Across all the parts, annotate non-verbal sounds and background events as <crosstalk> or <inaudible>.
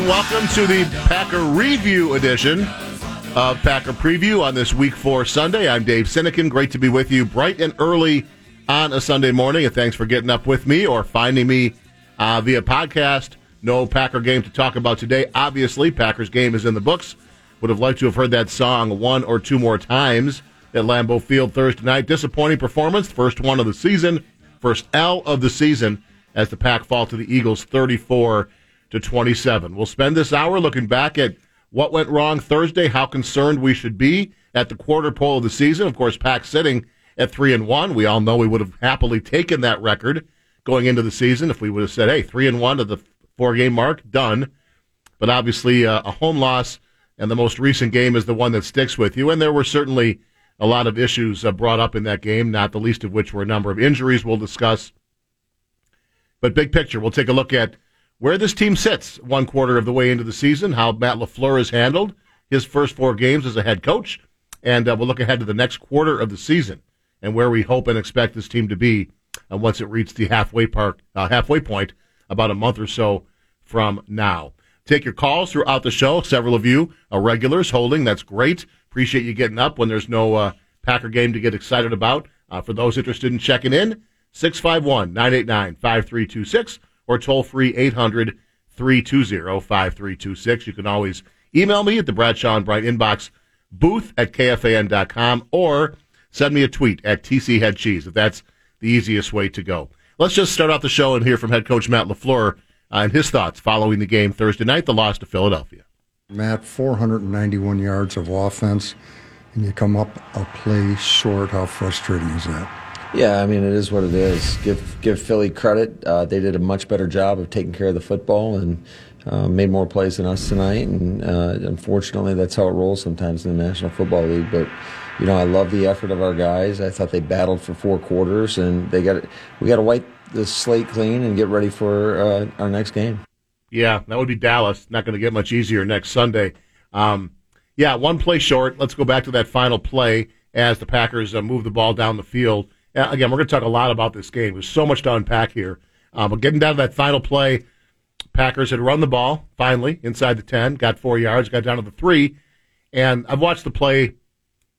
and welcome to the Packer Review edition of Packer Preview on this Week 4 Sunday. I'm Dave Sinekin. Great to be with you bright and early on a Sunday morning, and thanks for getting up with me or finding me uh, via podcast. No Packer game to talk about today. Obviously, Packers game is in the books. Would have liked to have heard that song one or two more times at Lambeau Field Thursday night. Disappointing performance, first one of the season, first L of the season as the Pack fall to the Eagles 34 to 27. We'll spend this hour looking back at what went wrong Thursday, how concerned we should be at the quarter pole of the season. Of course, Pack sitting at 3 and 1. We all know we would have happily taken that record going into the season if we would have said, "Hey, 3 and 1 to the four game mark, done." But obviously, uh, a home loss and the most recent game is the one that sticks with you. And there were certainly a lot of issues uh, brought up in that game, not the least of which were a number of injuries we'll discuss. But big picture, we'll take a look at where this team sits one quarter of the way into the season, how Matt LaFleur has handled his first four games as a head coach, and uh, we'll look ahead to the next quarter of the season and where we hope and expect this team to be uh, once it reaches the halfway park, uh, halfway point about a month or so from now. Take your calls throughout the show. Several of you are regulars holding. That's great. Appreciate you getting up when there's no uh, Packer game to get excited about. Uh, for those interested in checking in, 651 989 5326 or toll free 800 320 5326. You can always email me at the Bradshaw and Bright inbox, booth at kfan.com, or send me a tweet at TC Head Cheese if that's the easiest way to go. Let's just start off the show and hear from head coach Matt LaFleur uh, and his thoughts following the game Thursday night, the loss to Philadelphia. Matt, 491 yards of offense, and you come up a play short. How frustrating is that? Yeah, I mean it is what it is. Give give Philly credit; uh, they did a much better job of taking care of the football and uh, made more plays than us tonight. And uh, unfortunately, that's how it rolls sometimes in the National Football League. But you know, I love the effort of our guys. I thought they battled for four quarters, and they got we got to wipe the slate clean and get ready for uh, our next game. Yeah, that would be Dallas. Not going to get much easier next Sunday. Um, yeah, one play short. Let's go back to that final play as the Packers uh, move the ball down the field again, we're going to talk a lot about this game. There's so much to unpack here. Um, but getting down to that final play, Packers had run the ball finally inside the 10, got four yards, got down to the three. And I've watched the play,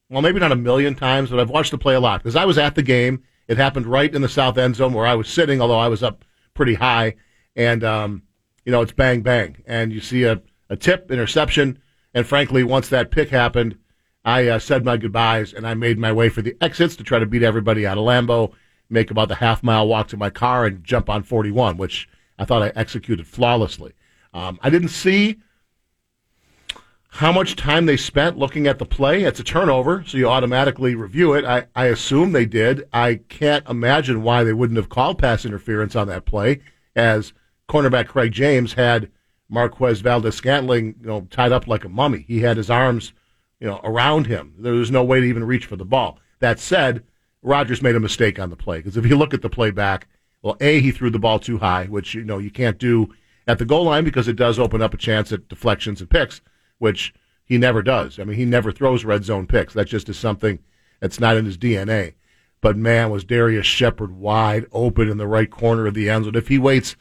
well, maybe not a million times, but I've watched the play a lot because I was at the game. It happened right in the south end zone where I was sitting, although I was up pretty high. And, um, you know, it's bang, bang. And you see a, a tip, interception. And frankly, once that pick happened, I uh, said my goodbyes and I made my way for the exits to try to beat everybody out of Lambeau, make about the half mile walk to my car, and jump on 41, which I thought I executed flawlessly. Um, I didn't see how much time they spent looking at the play. It's a turnover, so you automatically review it. I, I assume they did. I can't imagine why they wouldn't have called pass interference on that play, as cornerback Craig James had Marquez Valdes-Scantling you know, tied up like a mummy. He had his arms you know, around him. There was no way to even reach for the ball. That said, Rodgers made a mistake on the play because if you look at the play back, well, A, he threw the ball too high, which, you know, you can't do at the goal line because it does open up a chance at deflections and picks, which he never does. I mean, he never throws red zone picks. That just is something that's not in his DNA. But man, was Darrius Shepherd wide open in the right corner of the end zone. If he waits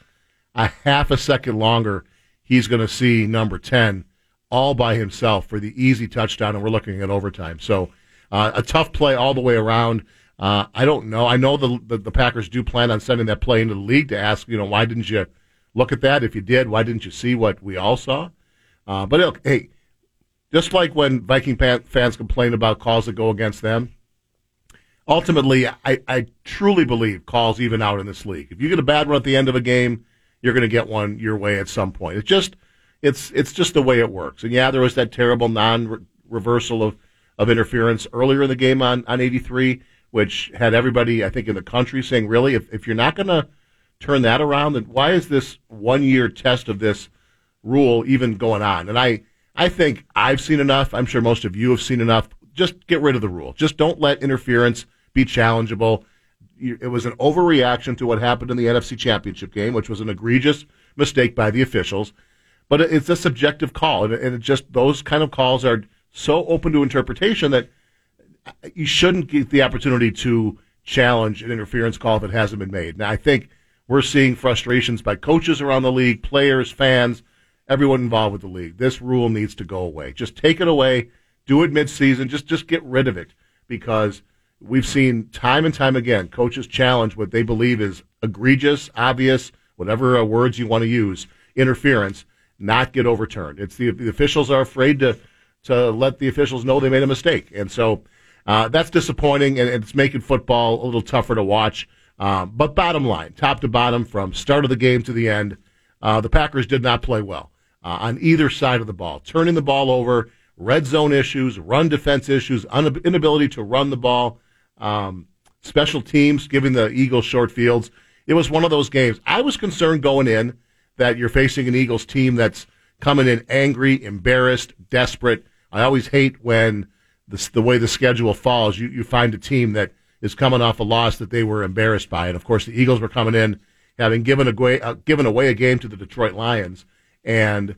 a half a second longer, he's going to see number 10 all by himself for the easy touchdown, and we're looking at overtime. So uh, a tough play all the way around. Uh, I don't know. I know the, the, the Packers do plan on sending that play into the league to ask, you know, why didn't you look at that? If you did, why didn't you see what we all saw? Uh, but it, hey, just like when Viking fans complain about calls that go against them, ultimately, I, I truly believe calls even out in this league. If you get a bad one at the end of a game, you're going to get one your way at some point. It's just it's it's just the way it works. And yeah, there was that terrible non reversal of, of interference earlier in the game on, on 83, which had everybody, I think, in the country saying, really, if, if you're not going to turn that around, then why is this one year test of this rule even going on? And I, I think I've seen enough. I'm sure most of you have seen enough. Just get rid of the rule. Just don't let interference be challengeable. It was an overreaction to what happened in the NFC Championship game, which was an egregious mistake by the officials but it's a subjective call, and it just those kind of calls are so open to interpretation that you shouldn't get the opportunity to challenge an interference call if it hasn't been made. Now, I think we're seeing frustrations by coaches around the league, players, fans, everyone involved with the league. This rule needs to go away. Just take it away. Do it midseason. Just just get rid of it because we've seen time and time again coaches challenge what they believe is egregious, obvious, whatever uh, words you want to use, interference, not get overturned. It's the, the officials are afraid to to let the officials know they made a mistake, and so uh, that's disappointing, and it's making football a little tougher to watch. Um, but bottom line, top to bottom, from start of the game to the end, uh, the Packers did not play well uh, on either side of the ball, turning the ball over, red zone issues, run defense issues, un- inability to run the ball, um, special teams giving the Eagles short fields. It was one of those games. I was concerned going in that you're facing an Eagles team that's coming in angry, embarrassed, desperate. I always hate when the, the way the schedule falls, you, you find a team that is coming off a loss that they were embarrassed by. And of course, the Eagles were coming in having given away, uh, given away a game to the Detroit Lions. And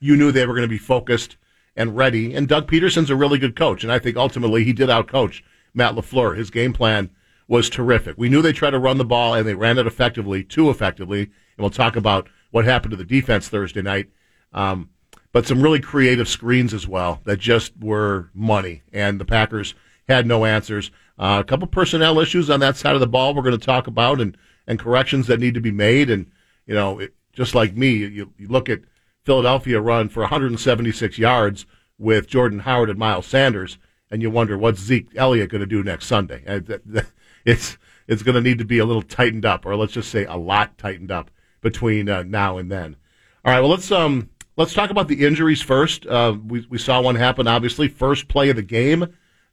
you knew they were going to be focused and ready. And Doug Pederson's a really good coach. And I think ultimately he did outcoach Matt LaFleur. His game plan was terrific. We knew they tried to run the ball and they ran it effectively, too effectively. And we'll talk about what happened to the defense Thursday night. Um, but some really creative screens as well that just were money. And the Packers had no answers. Uh, a couple personnel issues on that side of the ball we're going to talk about and, and corrections that need to be made. And, you know, it, just like me, you, you look at Philadelphia run for 176 yards with Jordan Howard and Miles Sanders, and you wonder what's Zeke Elliott going to do next Sunday. <laughs> It's it's going to need to be a little tightened up, or let's just say a lot tightened up between uh, now and then. All right, well let's um let's talk about the injuries first. Uh, we we saw one happen, obviously, first play of the game.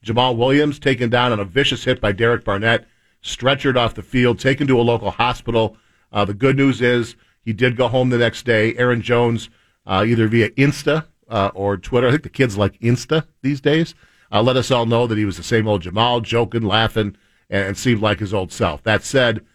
Jamaal Williams taken down on a vicious hit by Derek Barnett, stretchered off the field, taken to a local hospital. Uh, the good news is he did go home the next day. Aaron Jones, uh, either via Insta uh, or Twitter, I think the kids like Insta these days, uh, let us all know that he was the same old Jamaal, joking, laughing, and, and seemed like his old self. That said,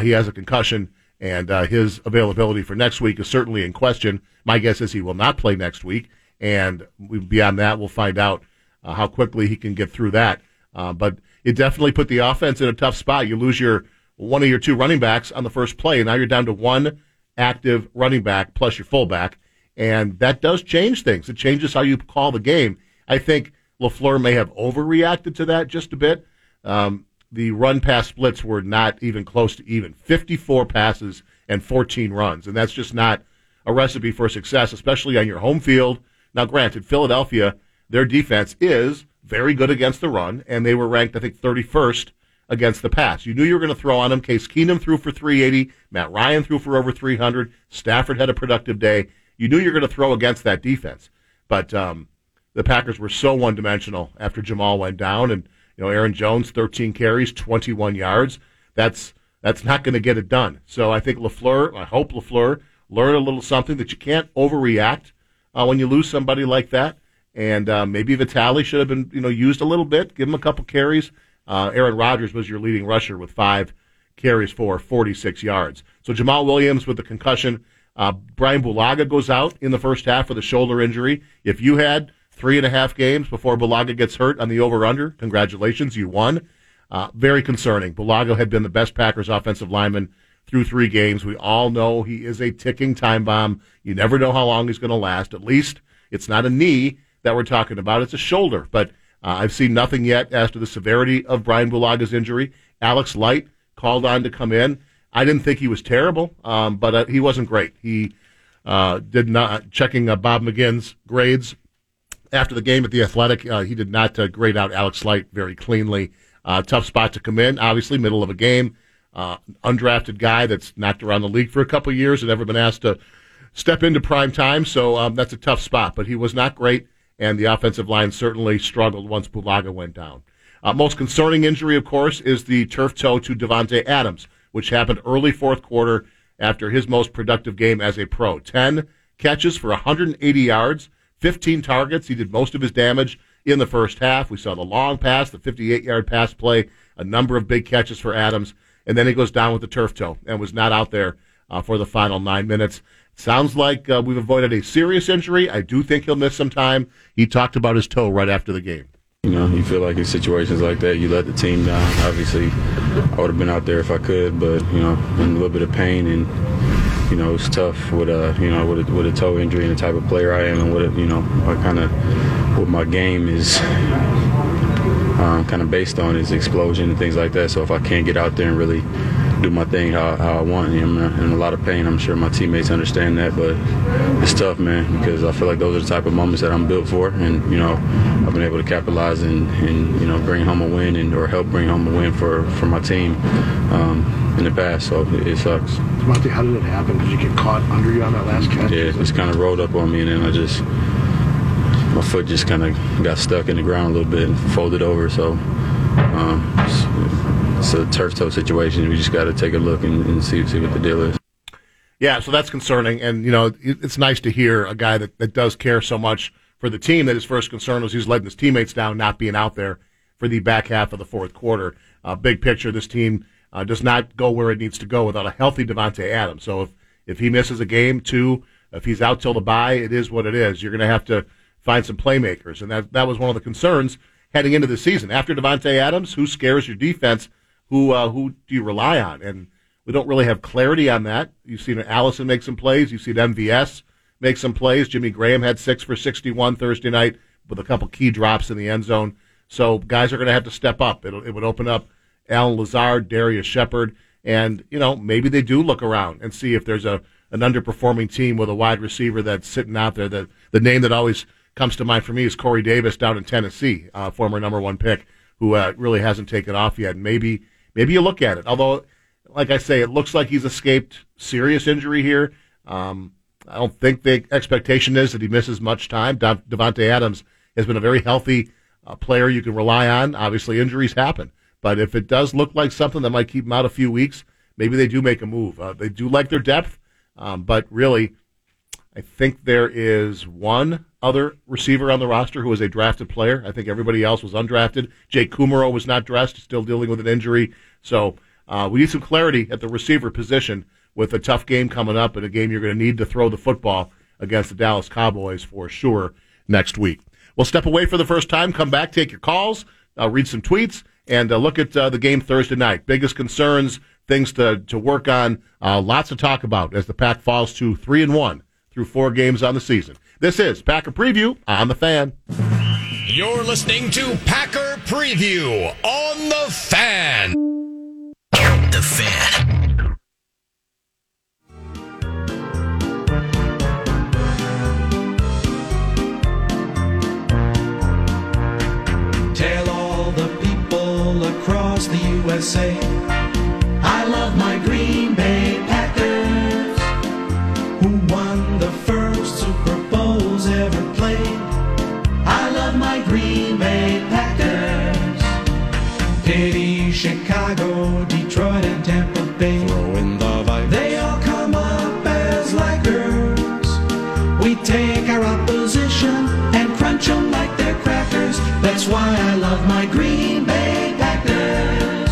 he has a concussion, and uh, his availability for next week is certainly in question. My guess is he will not play next week, and beyond that, we'll find out uh, how quickly he can get through that. Uh, but it definitely put the offense in a tough spot. You lose your one of your two running backs on the first play, and now you're down to one active running back plus your fullback, and that does change things. It changes how you call the game. I think LaFleur may have overreacted to that just a bit. Um, the run pass splits were not even close to even 54 passes and 14 runs. And that's just not a recipe for success, especially on your home field. Now, granted, Philadelphia, their defense is very good against the run, and they were ranked, I think, 31st against the pass. You knew you were going to throw on them. Case Keenum threw for 380. Matt Ryan threw for over 300. Stafford had a productive day. You knew you were going to throw against that defense. But um, the Packers were so one dimensional after Jamaal went down, and you know Aaron Jones, 13 carries, 21 yards. That's that's not going to get it done. So I think Lafleur, I hope Lafleur learned a little something that you can't overreact uh, when you lose somebody like that. And uh, maybe Vitale should have been you know used a little bit, give him a couple carries. Uh, Aaron Rodgers was your leading rusher with five carries for 46 yards. So Jamaal Williams with the concussion. Uh, Brian Bulaga goes out in the first half with a shoulder injury. If you had three and a half games before Bulaga gets hurt on the over-under. Congratulations, you won. Uh, very concerning. Bulaga had been the best Packers offensive lineman through three games. We all know he is a ticking time bomb. You never know how long he's going to last. At least it's not a knee that we're talking about; it's a shoulder. But uh, I've seen nothing yet as to the severity of Brian Bulaga's injury. Alex Light called on to come in. I didn't think he was terrible, um, but uh, he wasn't great. He uh, did not checking uh, Bob McGinn's grades after the game at the Athletic. Uh, he did not uh, grade out Alex Light very cleanly. Uh, tough spot to come in, obviously, middle of a game. Uh, undrafted guy that's knocked around the league for a couple years and never been asked to step into prime time. So um, that's a tough spot. But he was not great, and the offensive line certainly struggled once Bulaga went down. Uh, most concerning injury, of course, is the turf toe to Davante Adams, which happened early fourth quarter after his most productive game as a pro. 10 catches for 180 yards 15 targets. He did most of his damage in the first half. We saw the long pass, the 58 yard pass play, a number of big catches for Adams, and then he goes down with the turf toe and was not out there uh, for the final nine minutes. Sounds like uh, we've avoided a serious injury. I do think he'll miss some time. He talked about his toe right after the game. You know, you feel like in situations like that, you let the team down. Obviously, I would have been out there if I could, but you know, in a little bit of pain and you know, it's tough with a you know with a, with a toe injury and the type of player I am, and what you know, I kind of what my game is um, kind of based on is explosion and things like that. So if I can't get out there and really do my thing how, how I want. I'm in a lot of pain. I'm sure my teammates understand that, but it's tough, man, because I feel like those are the type of moments that I'm built for, and you know, I've been able to capitalize and, and you know bring home a win and or help bring home a win for for my team um, in the past. So it, it sucks. Monty, how did it happen? Did you get caught under you on that last catch? Yeah, it just kind of rolled up on me, and then I just my foot just kind of got stuck in the ground a little bit and folded over. So. Um, it's a turf toe situation. We just got to take a look and, and, see see what the deal is. Yeah, so that's concerning, and you know it's nice to hear a guy that, that does care so much for the team that his first concern was he's letting his teammates down, not being out there for the back half of the fourth quarter. Uh, big picture, this team uh, does not go where it needs to go without a healthy Davante Adams. So if if he misses a game, two, if he's out till the bye, it is what it is. You're going to have to find some playmakers, and that that was one of the concerns heading into the season. After Davante Adams, who scares your defense? Who uh, who do you rely on? And we don't really have clarity on that. You've seen Allison make some plays. You've seen MVS make some plays. Jimmy Graham had six for 61 Thursday night with a couple key drops in the end zone. So guys are going to have to step up. It'll, it would open up Allen Lazard, Darrius Shepherd, and you know maybe they do look around and see if there's a an underperforming team with a wide receiver that's sitting out there. That the name that always comes to mind for me is Corey Davis down in Tennessee, uh, former number one pick, who uh, really hasn't taken off yet. Maybe maybe you look at it. Although, like I say, it looks like he's escaped serious injury here. Um, I don't think the expectation is that he misses much time. Davante Adams has been a very healthy uh, player you can rely on. Obviously, injuries happen, but if it does look like something that might keep him out a few weeks, maybe they do make a move. Uh, they do like their depth, um, but really, I think there is one other receiver on the roster who was a drafted player. I think everybody else was undrafted. Jake Kumerow was not dressed, still dealing with an injury. So uh, we need some clarity at the receiver position with a tough game coming up and a game you're going to need to throw the football against the Dallas Cowboys for sure next week. We'll step away for the first time, come back, take your calls, uh, read some tweets, and uh, look at uh, the game Thursday night. Biggest concerns, things to, to work on, uh, lots to talk about as the pack falls to 3 and 1 through four games on the season. This is Packer Preview on the Fan. You're listening to Packer Preview on the Fan. The Fan. Tell all the people across the USA That's why I love my Green Bay Packers.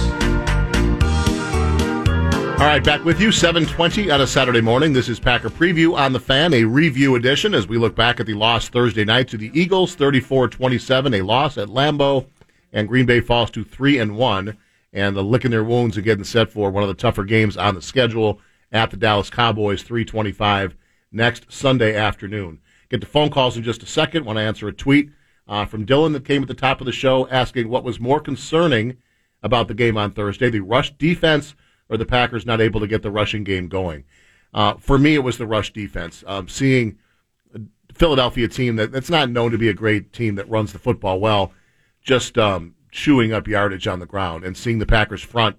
All right, back with you, 720 on a Saturday morning. This is Packer Preview on the Fan, a review edition as we look back at the loss Thursday night to the Eagles, 34-27, a loss at Lambeau, and Green Bay falls to 3 and 1, and the licking their wounds getting set for one of the tougher games on the schedule at the Dallas Cowboys, 325 next Sunday afternoon. Get to phone calls in just a second when I answer a tweet uh, from Dylan that came at the top of the show asking what was more concerning about the game on Thursday, the rush defense or the Packers not able to get the rushing game going. Uh, for me, it was the rush defense. Um, seeing a Philadelphia team that, that's not known to be a great team that runs the football well, just um, chewing up yardage on the ground, and seeing the Packers front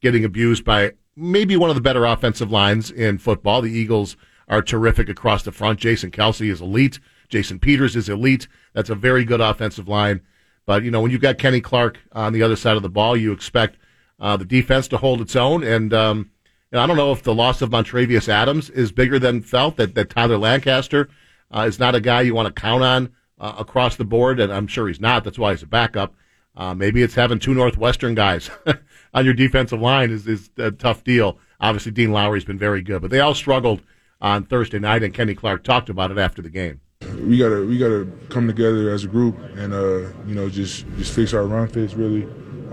getting abused by maybe one of the better offensive lines in football. The Eagles are terrific across the front. Jason Kelce is elite. Jason Peters is elite. That's a very good offensive line. But, you know, when you've got Kenny Clark on the other side of the ball, you expect uh, the defense to hold its own. And, um, and I don't know if the loss of Montravius Adams is bigger than felt, that, that Tyler Lancaster uh, is not a guy you want to count on uh, across the board, and I'm sure he's not. That's why he's a backup. Uh, maybe it's having two Northwestern guys <laughs> on your defensive line is, is a tough deal. Obviously, Dean Lowry's been very good, but they all struggled on Thursday night, and Kenny Clark talked about it after the game. We gotta we gotta come together as a group and uh, you know just just fix our run fits really.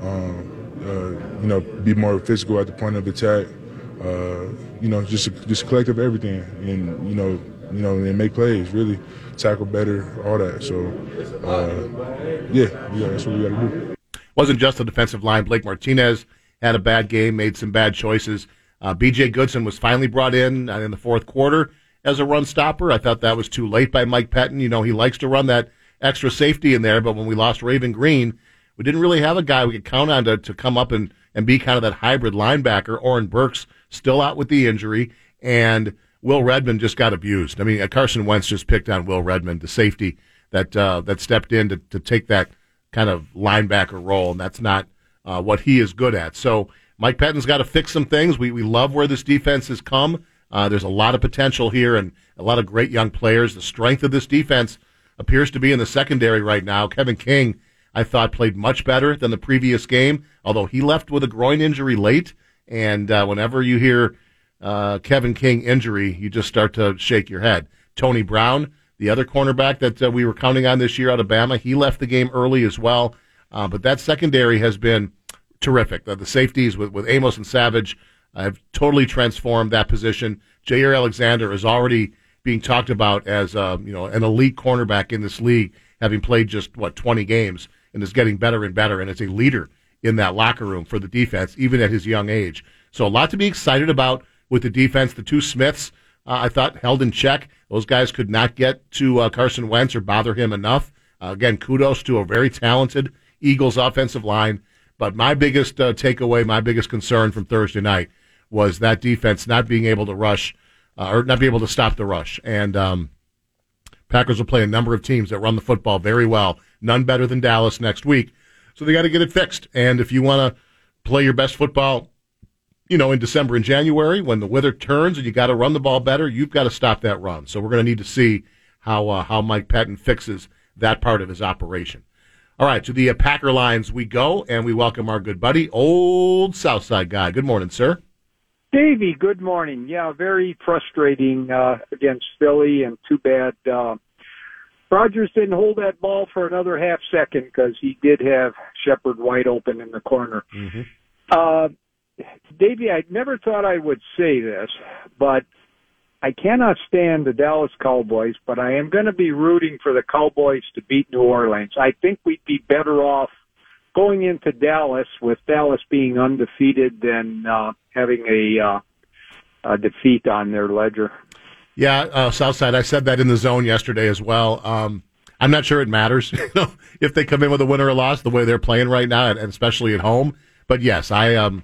Um, uh, you know, be more physical at the point of attack. Uh, you know, just just collective everything, and you know, you know, and make plays really, tackle better, all that. So, uh, yeah, yeah, that's what we got to do. Wasn't just the defensive line. Blake Martinez had a bad game, made some bad choices. Uh, B.J. Goodson was finally brought in in the fourth quarter as a run stopper. I thought that was too late by Mike Pettine. You know, he likes to run that extra safety in there, but when we lost Raven Greene, we didn't really have a guy we could count on to, to come up and, and be kind of that hybrid linebacker. Oren Burks still out with the injury, and Will Redmond just got abused. I mean, uh, Carson Wentz just picked on Will Redmond, the safety that uh, that stepped in to, to take that kind of linebacker role, and that's not uh, what he is good at. So Mike Pettine's got to fix some things. We we love where this defense has come. Uh, there's a lot of potential here and a lot of great young players. The strength of this defense appears to be in the secondary right now. Kevin King, I thought, played much better than the previous game, although he left with a groin injury late. And uh, whenever you hear uh, Kevin King injury, you just start to shake your head. Tony Brown, the other cornerback that uh, we were counting on this year out of Bama, he left the game early as well. Uh, but that secondary has been terrific. The, the safeties with, with Amos and Savage have totally transformed that position. Jaire Alexander is already being talked about as uh, you know an elite cornerback in this league, having played just what 20 games and is getting better and better, and is a leader in that locker room for the defense, even at his young age. So a lot to be excited about with the defense. The two Smiths, uh, I thought, held in check. Those guys could not get to uh, Carson Wentz or bother him enough. Uh, again, kudos to a very talented Eagles offensive line. But my biggest uh, takeaway, my biggest concern from Thursday night was that defense not being able to rush uh, or not be able to stop the rush. And um, Packers will play a number of teams that run the football very well, none better than Dallas next week. So they got to get it fixed. And if you want to play your best football, you know, in December and January when the weather turns and you got to run the ball better, you've got to stop that run. So we're going to need to see how uh, how Mike Pettine fixes that part of his operation. All right, to the uh, Packer lines we go, and we welcome our good buddy, old Southside guy. Good morning, sir. Davey, good morning. Yeah, very frustrating uh, against Philly, and too bad uh, Rodgers didn't hold that ball for another half second because he did have Shepherd wide open in the corner. Mm-hmm. Uh, Davey, I never thought I would say this, but I cannot stand the Dallas Cowboys, but I am going to be rooting for the Cowboys to beat New Orleans. I think we'd be better off going into Dallas with Dallas being undefeated than uh, having a, uh, a defeat on their ledger. Yeah, uh, Southside. I said that in the zone yesterday as well. Um, I'm not sure it matters <laughs> you know, if they come in with a win or a loss the way they're playing right now, and especially at home. But yes, I um,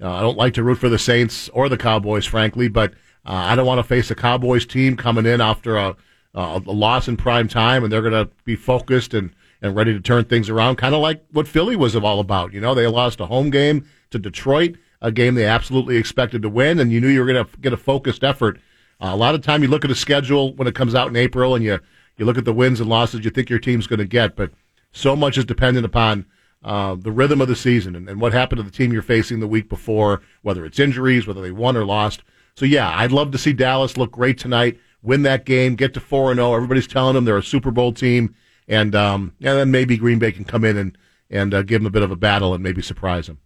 uh, I don't like to root for the Saints or the Cowboys, frankly. But uh, I don't want to face a Cowboys team coming in after a, a loss in prime time, and they're going to be focused and and ready to turn things around, kind of like what Philly was all about. You know, they lost a home game to Detroit, a game they absolutely expected to win, and you knew you were going to get a focused effort. Uh, a lot of time you look at a schedule when it comes out in April, and you you look at the wins and losses you think your team's going to get, but so much is dependent upon uh, the rhythm of the season and, and what happened to the team you're facing the week before, whether it's injuries, whether they won or lost. So yeah, I'd love to see Dallas look great tonight, win that game, get to four and zero. Oh. Everybody's telling them they're a Super Bowl team and um, and then maybe Green Bay can come in and and uh, give them a bit of a battle and maybe surprise them.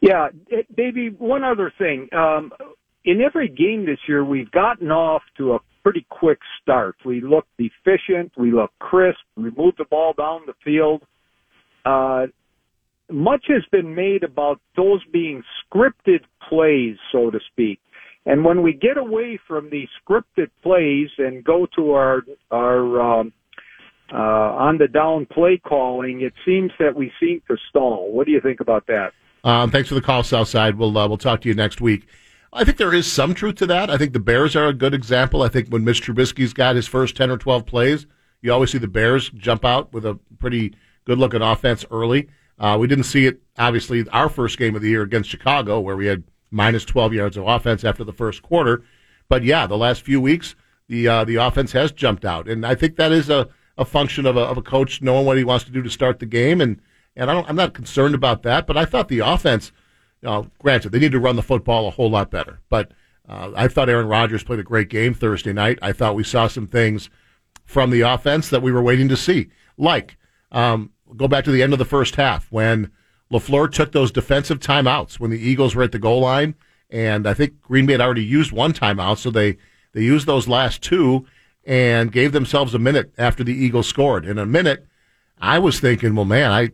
Yeah, Davey. One other thing. Um, in every game this year, we've gotten off to a pretty quick start. We look efficient. We look crisp. We move the ball down the field. Uh, much has been made about those being scripted plays, so to speak. And when we get away from these scripted plays and go to our our um, uh, on the down play calling, it seems that we seem to stall. What do you think about that? Um, thanks for the call, Southside. We'll uh, we'll talk to you next week. I think there is some truth to that. I think the Bears are a good example. I think when Mitch Trubisky's got his first ten or twelve plays, you always see the Bears jump out with a pretty good looking offense early. Uh, we didn't see it obviously our first game of the year against Chicago, where we had minus twelve yards of offense after the first quarter. But yeah, the last few weeks, the uh, the offense has jumped out, and I think that is a a function of a, of a coach knowing what he wants to do to start the game, and and I I'm not concerned about that. But I thought the offense, you know, granted, they need to run the football a whole lot better. But uh, I thought Aaron Rodgers played a great game Thursday night. I thought we saw some things from the offense that we were waiting to see. Like, um, go back to the end of the first half when LaFleur took those defensive timeouts when the Eagles were at the goal line. And I think Green Bay had already used one timeout, so they, they used those last two and gave themselves a minute after the Eagles scored. In a minute, I was thinking, well, man, I,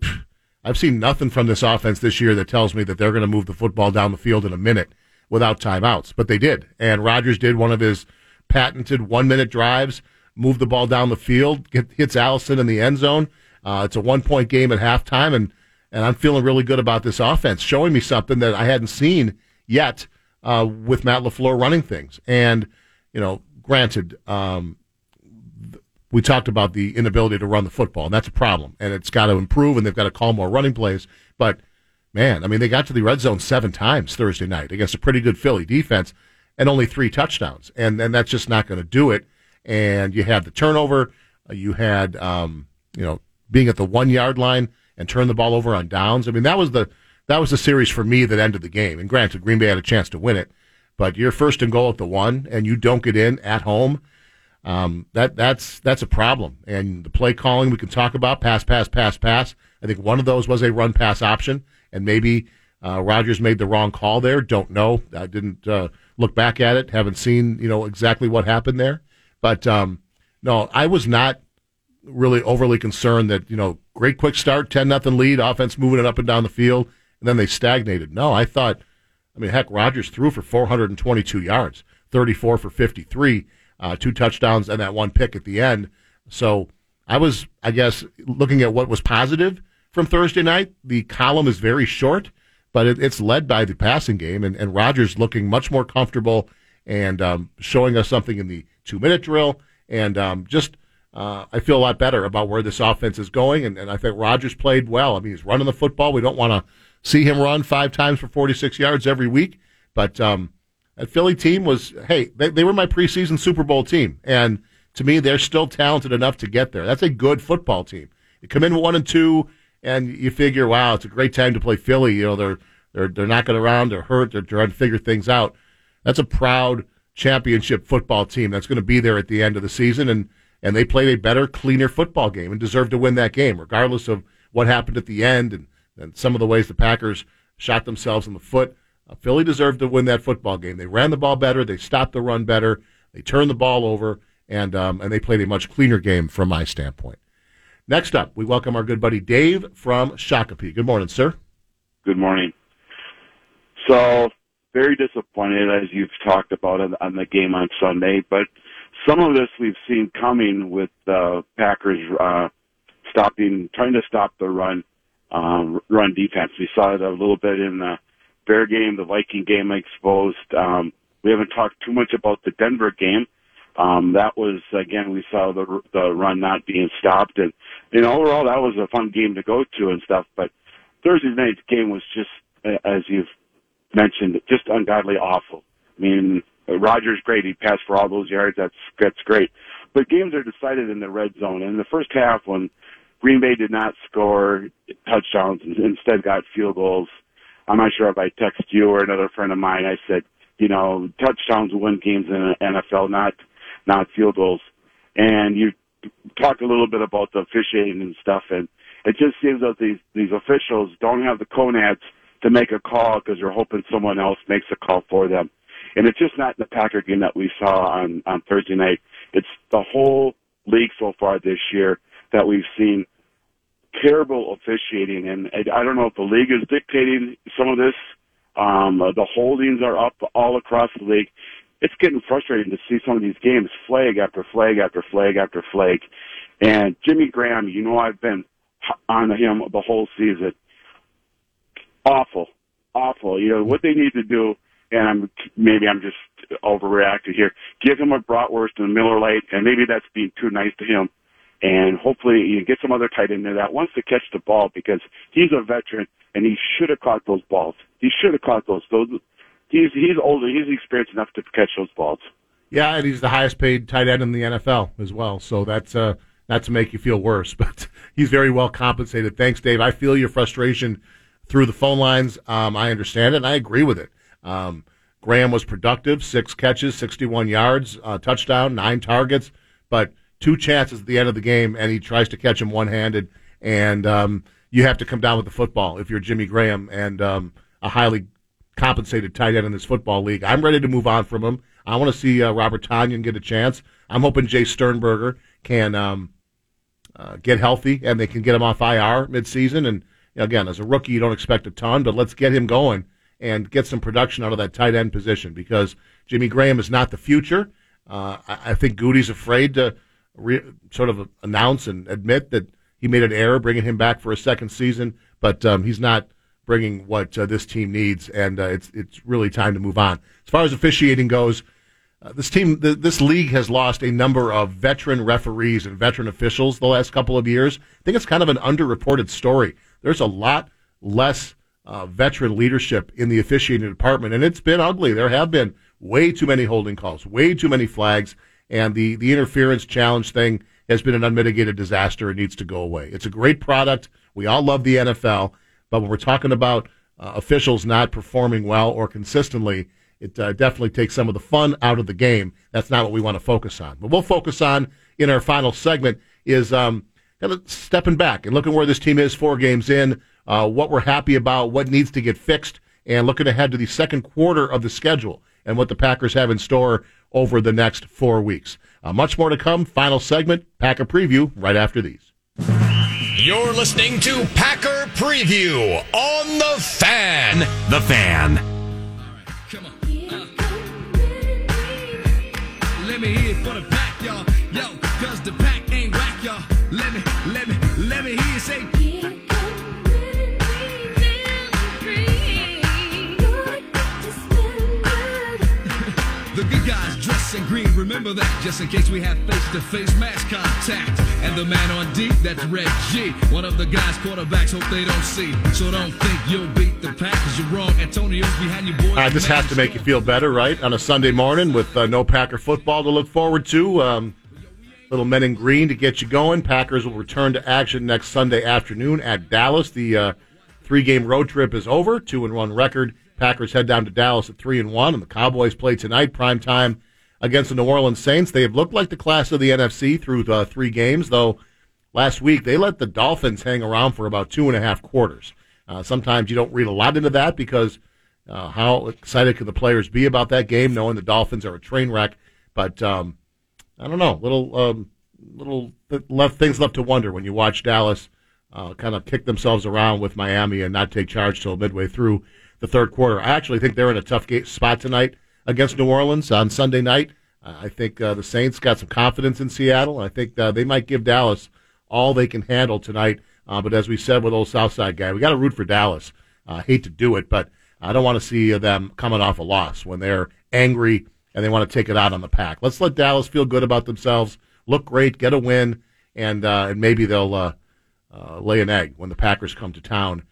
I've seen nothing from this offense this year that tells me that they're going to move the football down the field in a minute without timeouts. But they did. And Rodgers did one of his patented one minute drives, moved the ball down the field, get, hits Allison in the end zone. Uh, it's a one point game at halftime, and, and I'm feeling really good about this offense, showing me something that I hadn't seen yet uh, with Matt LaFleur running things. And, you know, granted, um, we talked about the inability to run the football, and that's a problem. And it's got to improve, and they've got to call more running plays. But man, I mean, they got to the red zone seven times Thursday night against a pretty good Philly defense, and only three touchdowns, and and that's just not going to do it. And you had the turnover, uh, you had um, you know being at the one yard line and turn the ball over on downs. I mean, that was the that was the series for me that ended the game. And granted, Green Bay had a chance to win it, but you're first and goal at the one, and you don't get in at home um, that that's that's a problem. And the play calling we can talk about pass, pass, pass, pass. I think one of those was a run pass option, and maybe uh, Rodgers made the wrong call there. Don't know. I didn't uh, look back at it. Haven't seen you know exactly what happened there. But um, no, I was not really overly concerned that you know great quick start, ten nothing lead, offense moving it up and down the field, and then they stagnated. No, I thought. I mean, heck, Rodgers threw for 422 yards, 34 for 53 uh, two touchdowns and that one pick at the end. So I was, I guess, looking at what was positive from Thursday night. The column is very short, but it, it's led by the passing game, and, and Rodgers looking much more comfortable and um, showing us something in the two minute drill. And um, just, uh, I feel a lot better about where this offense is going. And, and I think Rodgers played well. I mean, he's running the football. We don't want to see him run five times for 46 yards every week, but um, that Philly team was, hey, they, they were my preseason Super Bowl team. And to me, they're still talented enough to get there. That's a good football team. You come in one and two, and you figure, wow, it's a great time to play Philly. You know, they're they're they're knocking around, they're hurt, they're trying to figure things out. That's a proud championship football team that's going to be there at the end of the season, and and they played a better, cleaner football game and deserved to win that game, regardless of what happened at the end and, and some of the ways the Packers shot themselves in the foot. Uh, Philly deserved to win that football game. They ran the ball better. They stopped the run better. They turned the ball over, and um, and they played a much cleaner game from my standpoint. Next up, we welcome our good buddy Dave from Shakopee. Good morning, sir. Good morning. So very disappointed, as you've talked about on the game on Sunday, but some of this we've seen coming with the Packers uh, stopping, trying to stop the run, um, run defense. We saw it a little bit in the Bear game, the Viking game exposed. Um, we haven't talked too much about the Denver game. Um, that was again we saw the the run not being stopped, and you know overall that was a fun game to go to and stuff. But Thursday night's game was just, as you've mentioned, just ungodly awful. I mean, Rodgers great; he passed for all those yards. That's that's great. But games are decided in the red zone. And in the first half, when Green Bay did not score touchdowns and instead got field goals, I'm not sure if I text you or another friend of mine. I said, you know, touchdowns win games in the NFL, not not field goals. And you talked a little bit about the officiating and stuff, and it just seems that these these officials don't have the conads to make a call because they're hoping someone else makes a call for them. And it's just not the Packer game that we saw on on Thursday night. It's the whole league so far this year that we've seen terrible officiating, and I don't know if the league is dictating some of this. Um, uh, the holdings are up all across the league. It's getting frustrating to see some of these games flag after flag after flag after flag. And Jimmy Graham, you know I've been on him the whole season. Awful, awful. You know what they need to do, and I'm maybe I'm just overreacting here. Give him a bratwurst and a Miller Lite, and maybe that's being too nice to him and hopefully you get some other tight end there that wants to catch the ball because he's a veteran and he should have caught those balls. He should have caught those. Those he's he's older. He's experienced enough to catch those balls. Yeah, and he's the highest paid tight end in the NFL as well. So that's uh, not to make you feel worse, <laughs> but he's very well compensated. Thanks, Dave. I feel your frustration through the phone lines. Um, I understand it, and I agree with it. Um, Graham was productive, six catches, 61 yards, uh, touchdown, nine targets, but two chances at the end of the game, and he tries to catch him one handed, and um, you have to come down with the football if you're Jimmy Graham and um, a highly compensated tight end in this football league. I'm ready to move on from him. I want to see uh, Robert Tonyan get a chance. I'm hoping Jace Sternberger can um, uh, get healthy and they can get him off IR midseason. And again, as a rookie, you don't expect a ton, but let's get him going and get some production out of that tight end position because Jimmy Graham is not the future. Uh, I, I think Gutey's afraid to re- sort of announce and admit that he made an error bringing him back for a second season, but um, he's not bringing what uh, this team needs, and uh, it's it's really time to move on. As far as officiating goes, uh, this team, th- this league has lost a number of veteran referees and veteran officials the last couple of years. I think it's kind of an underreported story. There's a lot less uh, veteran leadership in the officiating department, and it's been ugly. There have been way too many holding calls, way too many flags, and the the interference challenge thing has been an unmitigated disaster. It needs to go away. It's a great product. We all love the NFL, but when we're talking about uh, officials not performing well or consistently, it uh, definitely takes some of the fun out of the game. That's not what we want to focus on. But we'll focus on in our final segment is um, stepping back and looking where this team is four games in, uh, what we're happy about, what needs to get fixed, and looking ahead to the second quarter of the schedule and what the Packers have in store over the next four weeks. Uh, much more to come. Final segment, Packer Preview, right after these. You're listening to Packer Preview on The Fan. The Fan. Let me hear for the pack, y'all. Yo, cause the pack ain't whack, y'all. Let me, let me, let me hear you say. The good guys dress in green, remember that, just in case we have face-to-face match contact. And the man on deep, that's Red G. One of the guys quarterbacks hope they don't see. So don't think you'll beat the pack, cause you're wrong. Antonio's behind you, boys. Uh, this has to make you feel better, right? On a Sunday morning with uh, no Packer football to look forward to. Um, little men in green to get you going. Packers will return to action next Sunday afternoon at Dallas. The uh, three-game road trip is over. Two and one record. Packers head down to Dallas at three and one, and the Cowboys play tonight, prime time against the New Orleans Saints. They have looked like the class of the NFC through uh, three games, though. Last week they let the Dolphins hang around for about two and a half quarters. Uh, sometimes you don't read a lot into that because uh, how excited could the players be about that game, knowing the Dolphins are a train wreck? But um, I don't know, little um, little left things left to wonder when you watch Dallas uh, kind of kick themselves around with Miami and not take charge till midway through the third quarter. I actually think they're in a tough spot tonight against New Orleans on Sunday night. Uh, I think uh, the Saints got some confidence in Seattle. I think uh, they might give Dallas all they can handle tonight. Uh, but as we said with old Southside guy, we got to root for Dallas. I hate to do it, but I don't want to see them coming off a loss when they're angry and they want to take it out on the pack. Let's let Dallas feel good about themselves, look great, get a win, and uh, and maybe they'll uh, uh, lay an egg when the Packers come to town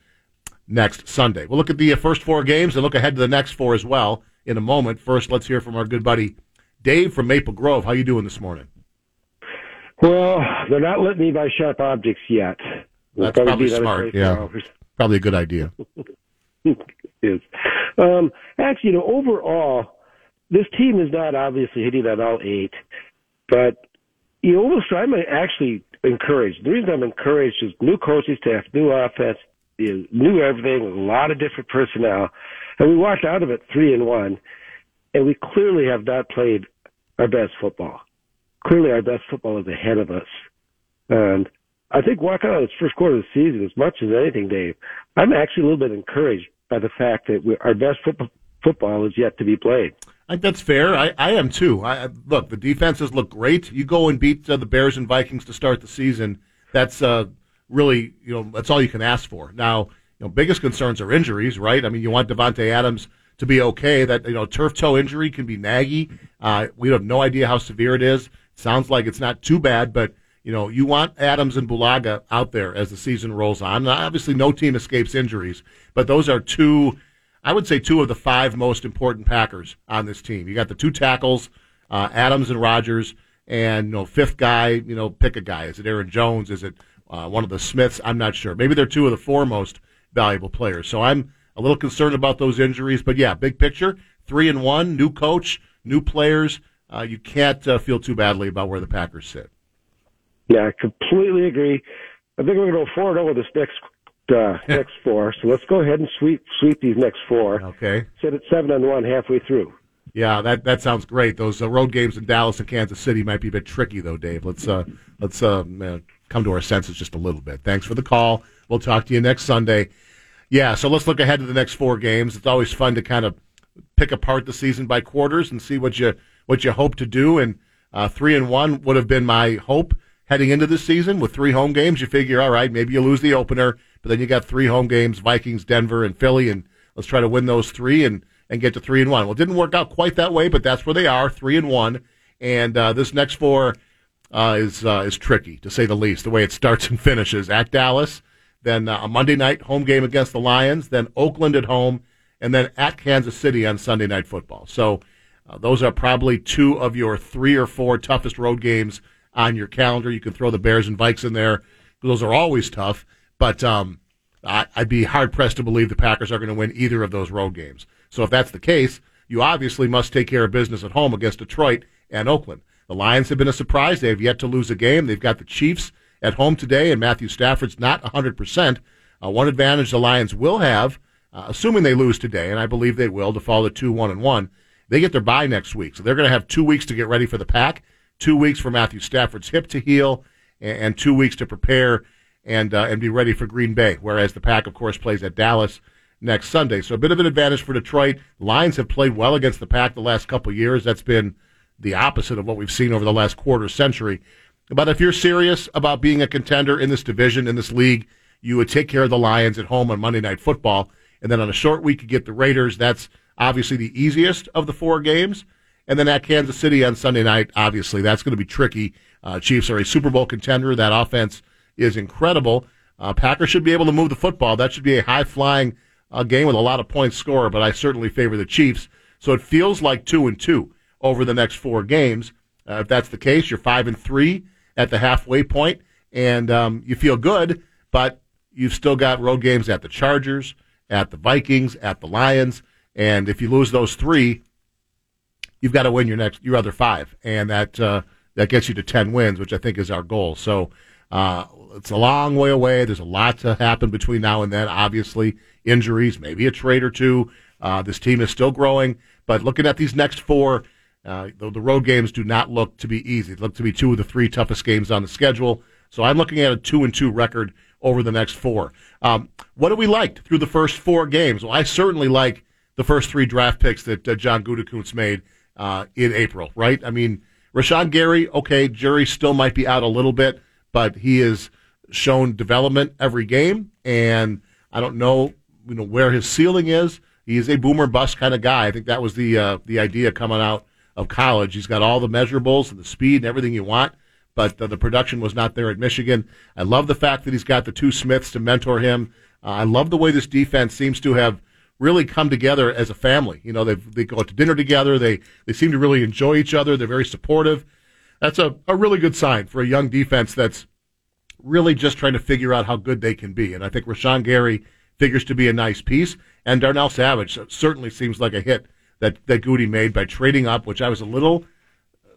next Sunday. We'll look at the uh, first four games and look ahead to the next four as well in a moment. First, let's hear from our good buddy Dave from Maple Grove. How you doing this morning? Well, they're not letting me buy sharp objects yet. We'll That's probably another smart. Yeah, hours. probably a good idea. <laughs> is. Um, actually, you know, overall, this team is not obviously hitting on all eight, but you know, almost I'm actually encouraged. The reason I'm encouraged is new coaching staff, new offense, you know, new everything, a lot of different personnel, and we walked out of it three and one, and we clearly have not played our best football. Clearly, our best football is ahead of us, and I think walking out of this first quarter of the season, as much as anything, Dave, I'm actually a little bit encouraged by the fact that we, our best football football is yet to be played. I think that's fair. I, I am too. I, I- look, the defenses look great. You go and beat uh, the Bears and Vikings to start the season. That's uh, really, you know, that's all you can ask for. Now, you know, biggest concerns are injuries, right? I mean, you want Davante Adams to be okay. That you know, turf toe injury can be naggy. Uh, we have no idea how severe it is. Sounds like it's not too bad, but you know, you want Adams and Bulaga out there as the season rolls on. Now, obviously, no team escapes injuries, but those are two. I would say two of the five most important Packers on this team. You got the two tackles, uh, Adams and Rodgers, and you know, fifth guy. You know, pick a guy. Is it Aaron Jones? Is it uh, one of the Smiths? I'm not sure. Maybe they're two of the four most valuable players. So I'm a little concerned about those injuries. But yeah, big picture, three and one, new coach, new players. Uh, you can't uh, feel too badly about where the Packers sit. Yeah, I completely agree. I think we're going to go four zero over this next uh, <laughs> next four. So let's go ahead and sweep sweep these next four. Okay. Sit at seven and one halfway through. Yeah, that that sounds great. Those uh, road games in Dallas and Kansas City might be a bit tricky, though, Dave. Let's uh, let's uh, uh, come to our senses just a little bit. Thanks for the call. We'll talk to you next Sunday. Yeah, so let's look ahead to the next four games. It's always fun to kind of pick apart the season by quarters and see what you what you hope to do. And uh, three and one would have been my hope heading into the season. With three home games, you figure, all right, maybe you lose the opener, but then you got three home games: Vikings, Denver, and Philly, and let's try to win those three and and get to three and one. Well, it didn't work out quite that way, but that's where they are, three and one. And uh, this next four uh, is uh, is tricky to say the least. The way it starts and finishes at Dallas, then uh, a Monday night home game against the Lions, then Oakland at home, and then at Kansas City on Sunday night football. So uh, those are probably two of your three or four toughest road games on your calendar. You can throw the Bears and Vikes in there; those are always tough. But um, I, I'd be hard pressed to believe the Packers are going to win either of those road games. So if that's the case, you obviously must take care of business at home against Detroit and Oakland. The Lions have been a surprise. They have yet to lose a game. They've got the Chiefs at home today, and Matthew Stafford's not 100%. Uh, one advantage the Lions will have, uh, assuming they lose today, and I believe they will, to fall to 2 1 and 1, they get their bye next week. So they're going to have two weeks to get ready for the pack, two weeks for Matthew Stafford's hip to heal, and, and two weeks to prepare and, uh, and be ready for Green Bay. Whereas the pack, of course, plays at Dallas next Sunday. So a bit of an advantage for Detroit. Lions have played well against the pack the last couple years. That's been the opposite of what we've seen over the last quarter century. But if you're serious about being a contender in this division, in this league, you would take care of the Lions at home on Monday Night Football. And then on a short week, you get the Raiders. That's obviously the easiest of the four games. And then at Kansas City on Sunday night, obviously, that's going to be tricky. Uh, Chiefs are a Super Bowl contender. That offense is incredible. Uh, Packers should be able to move the football. That should be a high flying uh, game with a lot of points scored, but I certainly favor the Chiefs. So it feels like two and two over the next four games. Uh, if that's the case, you're five and three at the halfway point, and um, you feel good, but you've still got road games at the Chargers, at the Vikings, at the Lions, and if you lose those three, you've got to win your next your other five, and that uh, that gets you to ten wins, which I think is our goal. So uh, it's a long way away. There's a lot to happen between now and then. Obviously, injuries, maybe a trade or two. Uh, this team is still growing, but looking at these next four, uh, the, the road games do not look to be easy. They look to be two of the three toughest games on the schedule. So I'm looking at a two and two record over the next four. Um, what do we like through the first four games? Well, I certainly like the first three draft picks that uh, John Gutekunst made uh, in April. Right? I mean, Rashan Gary. Okay, jury still might be out a little bit, but he has shown development every game, and I don't know, you know, where his ceiling is. He is a boomer bust kind of guy. I think that was the uh, the idea coming out of college. He's got all the measurables and the speed and everything you want, but uh, the production was not there at Michigan. I love the fact that he's got the two Smiths to mentor him. Uh, I love the way this defense seems to have really come together as a family. You know, they they go out to dinner together. They they seem to really enjoy each other. They're very supportive. That's a, a really good sign for a young defense that's really just trying to figure out how good they can be. And I think Rashan Gary figures to be a nice piece. And Darnell Savage certainly seems like a hit that, that Gutey made by trading up, which I was a little,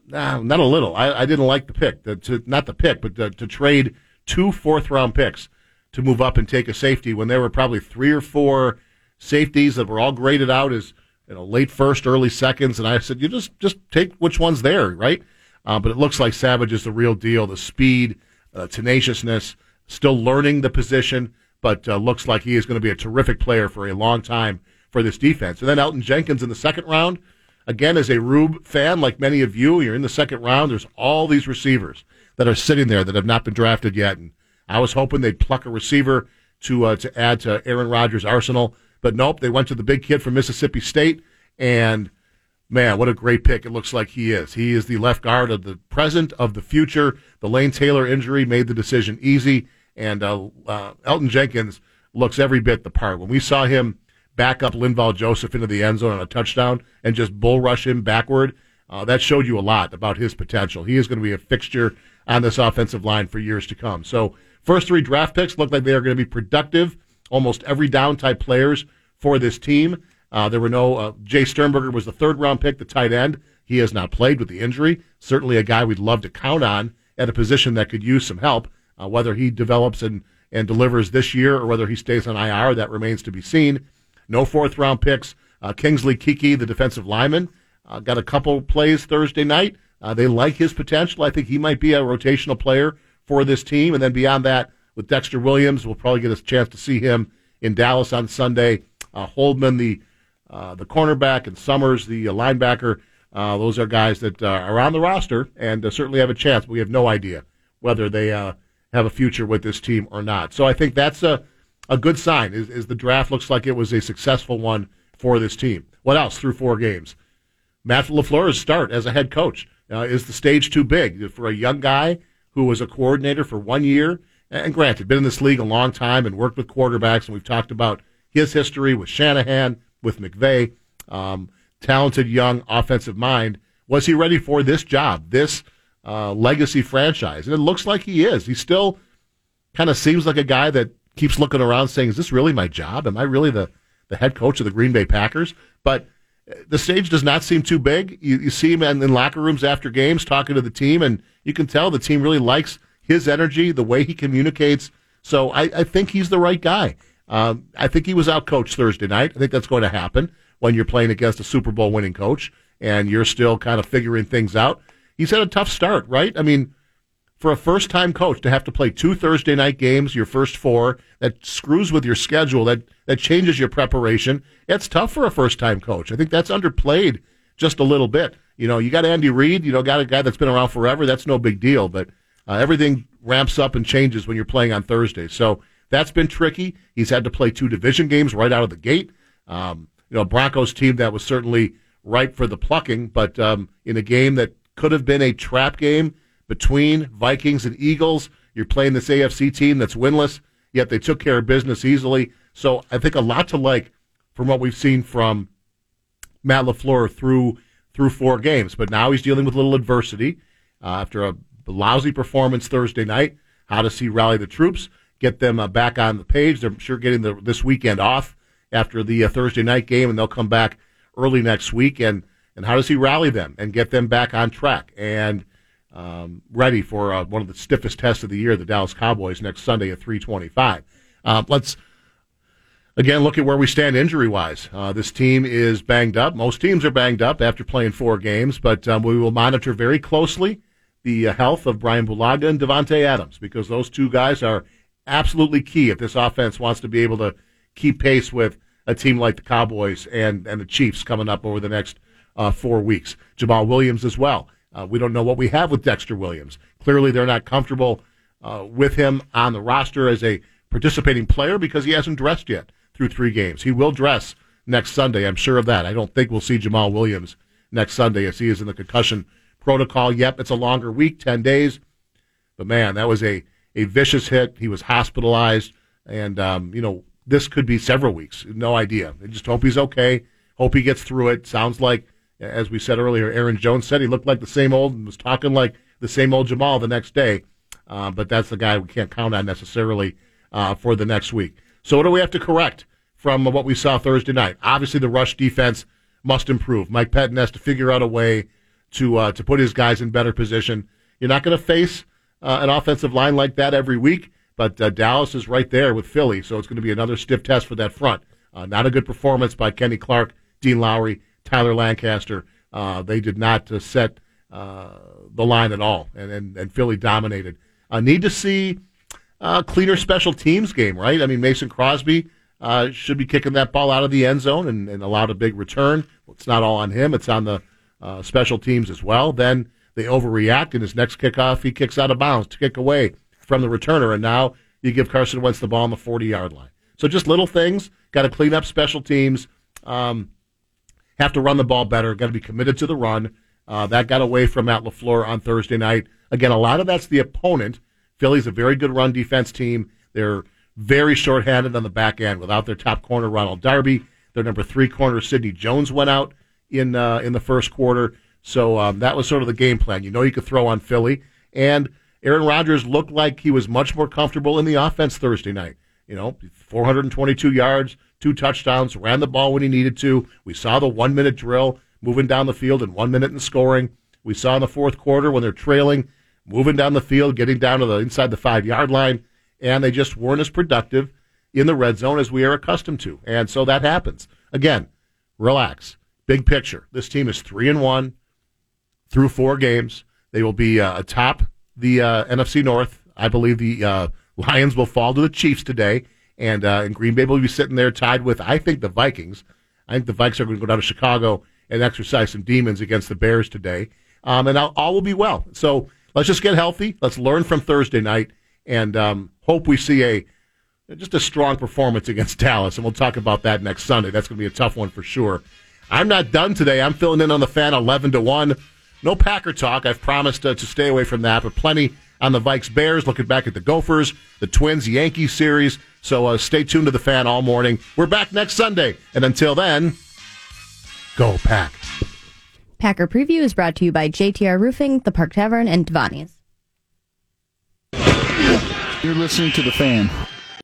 nah, not a little. I, I didn't like the pick, the, to, not the pick, but to, to trade two fourth round picks to move up and take a safety when there were probably three or four safeties that were all graded out as you know late first, early seconds, and I said you just just take which one's there, right? Uh, but it looks like Savage is the real deal. The speed, uh, tenaciousness, still learning the position, but uh, looks like he is going to be a terrific player for a long time for this defense. And then Elgton Jenkins in the second round. Again, as a Rube fan, like many of you, you're in the second round. There's all these receivers that are sitting there that have not been drafted yet, and I was hoping they'd pluck a receiver to uh, to add to Aaron Rodgers' arsenal, but nope. They went to the big kid from Mississippi State, and man, what a great pick it looks like he is. He is the left guard of the present, of the future. The Lane Taylor injury made the decision easy, and uh, uh, Elgton Jenkins looks every bit the part. When we saw him back up Linval Joseph into the end zone on a touchdown and just bull rush him backward, uh, that showed you a lot about his potential. He is going to be a fixture on this offensive line for years to come. So, first three draft picks look like they are going to be productive, almost every down type players for this team. Uh, there were no. Uh, Jace Sternberger was the third round pick, the tight end. He has not played with the injury. Certainly a guy we'd love to count on at a position that could use some help. Uh, whether he develops and, and delivers this year or whether he stays on IR, that remains to be seen. No fourth round picks. Uh, Kingsley Keke, the defensive lineman, uh, got a couple plays Thursday night. Uh, they like his potential. I think he might be a rotational player for this team. And then beyond that, with Dexter Williams, we'll probably get a chance to see him in Dallas on Sunday. Uh, Hollman, the uh, the cornerback, and Summers, the uh, linebacker. Those are guys that are on the roster and certainly have a chance. But we have no idea whether they have a future with this team or not. So I think that's a a good sign. Is, is the draft looks like it was a successful one for this team. What else through four games? Matt LaFleur's start as a head coach. Uh, is the stage too big for a young guy who was a coordinator for one year? And granted, been in this league a long time and worked with quarterbacks, and we've talked about his history with Shanahan, with McVay, um, talented young offensive mind. Was he ready for this job, this uh, legacy franchise? And it looks like he is. He still kind of seems like a guy that keeps looking around saying, "Is this really my job? Am I really the the head coach of the Green Bay Packers?" But the stage does not seem too big. You, you see him in, in locker rooms after games talking to the team, and you can tell the team really likes his energy, the way he communicates. So I, I think he's the right guy. Um, I think he was out coached Thursday night. I think that's going to happen when you're playing against a Super Bowl winning coach and you're still kind of figuring things out. He's had a tough start, right? I mean, for a first time coach to have to play two Thursday night games, your first four, that screws with your schedule, that, that changes your preparation. It's tough for a first time coach. I think that's underplayed just a little bit. You know, you got Andy Reid, you know, got a guy that's been around forever. That's no big deal, but uh, everything ramps up and changes when you're playing on Thursday. So that's been tricky. He's had to play two division games right out of the gate. Um, you know, Broncos team that was certainly ripe for the plucking, but um, in a game that could have been a trap game between Vikings and Eagles, you're playing this AFC team that's winless, yet they took care of business easily. So I think a lot to like from what we've seen from Matt LaFleur through through four games. But now he's dealing with a little adversity uh, after a lousy performance Thursday night. How does he rally the troops? get them uh, back on the page. They're sure getting the, this weekend off after the uh, Thursday night game, and they'll come back early next week. And, and how does he rally them and get them back on track and um, ready for uh, one of the stiffest tests of the year, the Dallas Cowboys, next Sunday at 325? Uh, let's again look at where we stand injury wise. Uh, this team is banged up. Most teams are banged up after playing four games, but um, we will monitor very closely the uh, health of Brian Bulaga and Davante Adams because those two guys are absolutely key if this offense wants to be able to keep pace with a team like the Cowboys and, and the Chiefs coming up over the next uh, four weeks. Jamaal Williams as well. Uh, we don't know what we have with Dexter Williams. Clearly, they're not comfortable uh, with him on the roster as a participating player because he hasn't dressed yet through three games. He will dress next Sunday. I'm sure of that. I don't think we'll see Jamaal Williams next Sunday as he is in the concussion protocol. Yep, it's a longer week, 10 days. But man, that was a a vicious hit. He was hospitalized, and um, you know this could be several weeks. No idea. I just hope he's okay. Hope he gets through it. Sounds like, as we said earlier, Aaron Jones said he looked like the same old and was talking like the same old Jamaal the next day. Uh, but that's the guy we can't count on necessarily uh, for the next week. So what do we have to correct from what we saw Thursday night? Obviously, the rush defense must improve. Mike Pettine has to figure out a way to uh, to put his guys in better position. You're not going to face uh, an offensive line like that every week. But uh, Dallas is right there with Philly, so it's going to be another stiff test for that front. Uh, not a good performance by Kenny Clark, Dean Lowry, Tyler Lancaster. Uh, they did not uh, set uh, the line at all, and, and, and Philly dominated. I need to see a cleaner special teams game, right? I mean, Mason Crosby should be kicking that ball out of the end zone and, and allowed a big return. It's not all on him; it's on the special teams as well. Then they overreact. In his next kickoff, he kicks out of bounds to kick away from the returner, and now you give Carson Wentz the ball on the 40 yard line. So just little things. Got to clean up special teams. Um, have to run the ball better. Got to be committed to the run. Uh, that got away from Matt LaFleur on Thursday night. Again, a lot of that's the opponent. Philly's a very good run defense team. They're very shorthanded on the back end without their top corner Ronald Darby. Their number three corner Sidney Jones went out in uh, in the first quarter. So um, that was sort of the game plan. You know, you could throw on Philly, and Aaron Rodgers looked like he was much more comfortable in the offense Thursday night. You know, 422 yards, two touchdowns, ran the ball when he needed to. We saw the one minute drill moving down the field and one minute in scoring. We saw in the fourth quarter when they're trailing moving down the field, getting down to the inside the five yard line, and they just weren't as productive in the red zone as we are accustomed to. And so that happens. Again, relax. Big picture. This team is three and one through four games. They will be uh, atop the uh, NFC North. I believe the uh, Lions will fall to the Chiefs today, and, uh, and Green Bay will be sitting there tied with, I think, the Vikings. I think the Vikings are going to go down to Chicago and exercise some demons against the Bears today, um, and all, all will be well. So let's just get healthy. Let's learn from Thursday night, and um, hope we see a just a strong performance against <laughs> Dallas, and we'll talk about that next Sunday. That's going to be a tough one for sure. I'm not done today. I'm filling in on the fan 11 to 1. No Packer talk. I've promised uh, to stay away from that, but plenty on the Vikes Bears, looking back at the Gophers, the Twins Yankees series. So uh, stay tuned to the fan all morning. We're back next Sunday. And until then, go Pack. Packer Preview is brought to you by JTR Roofing, The Park Tavern, and Devani's. You're listening to The Fan.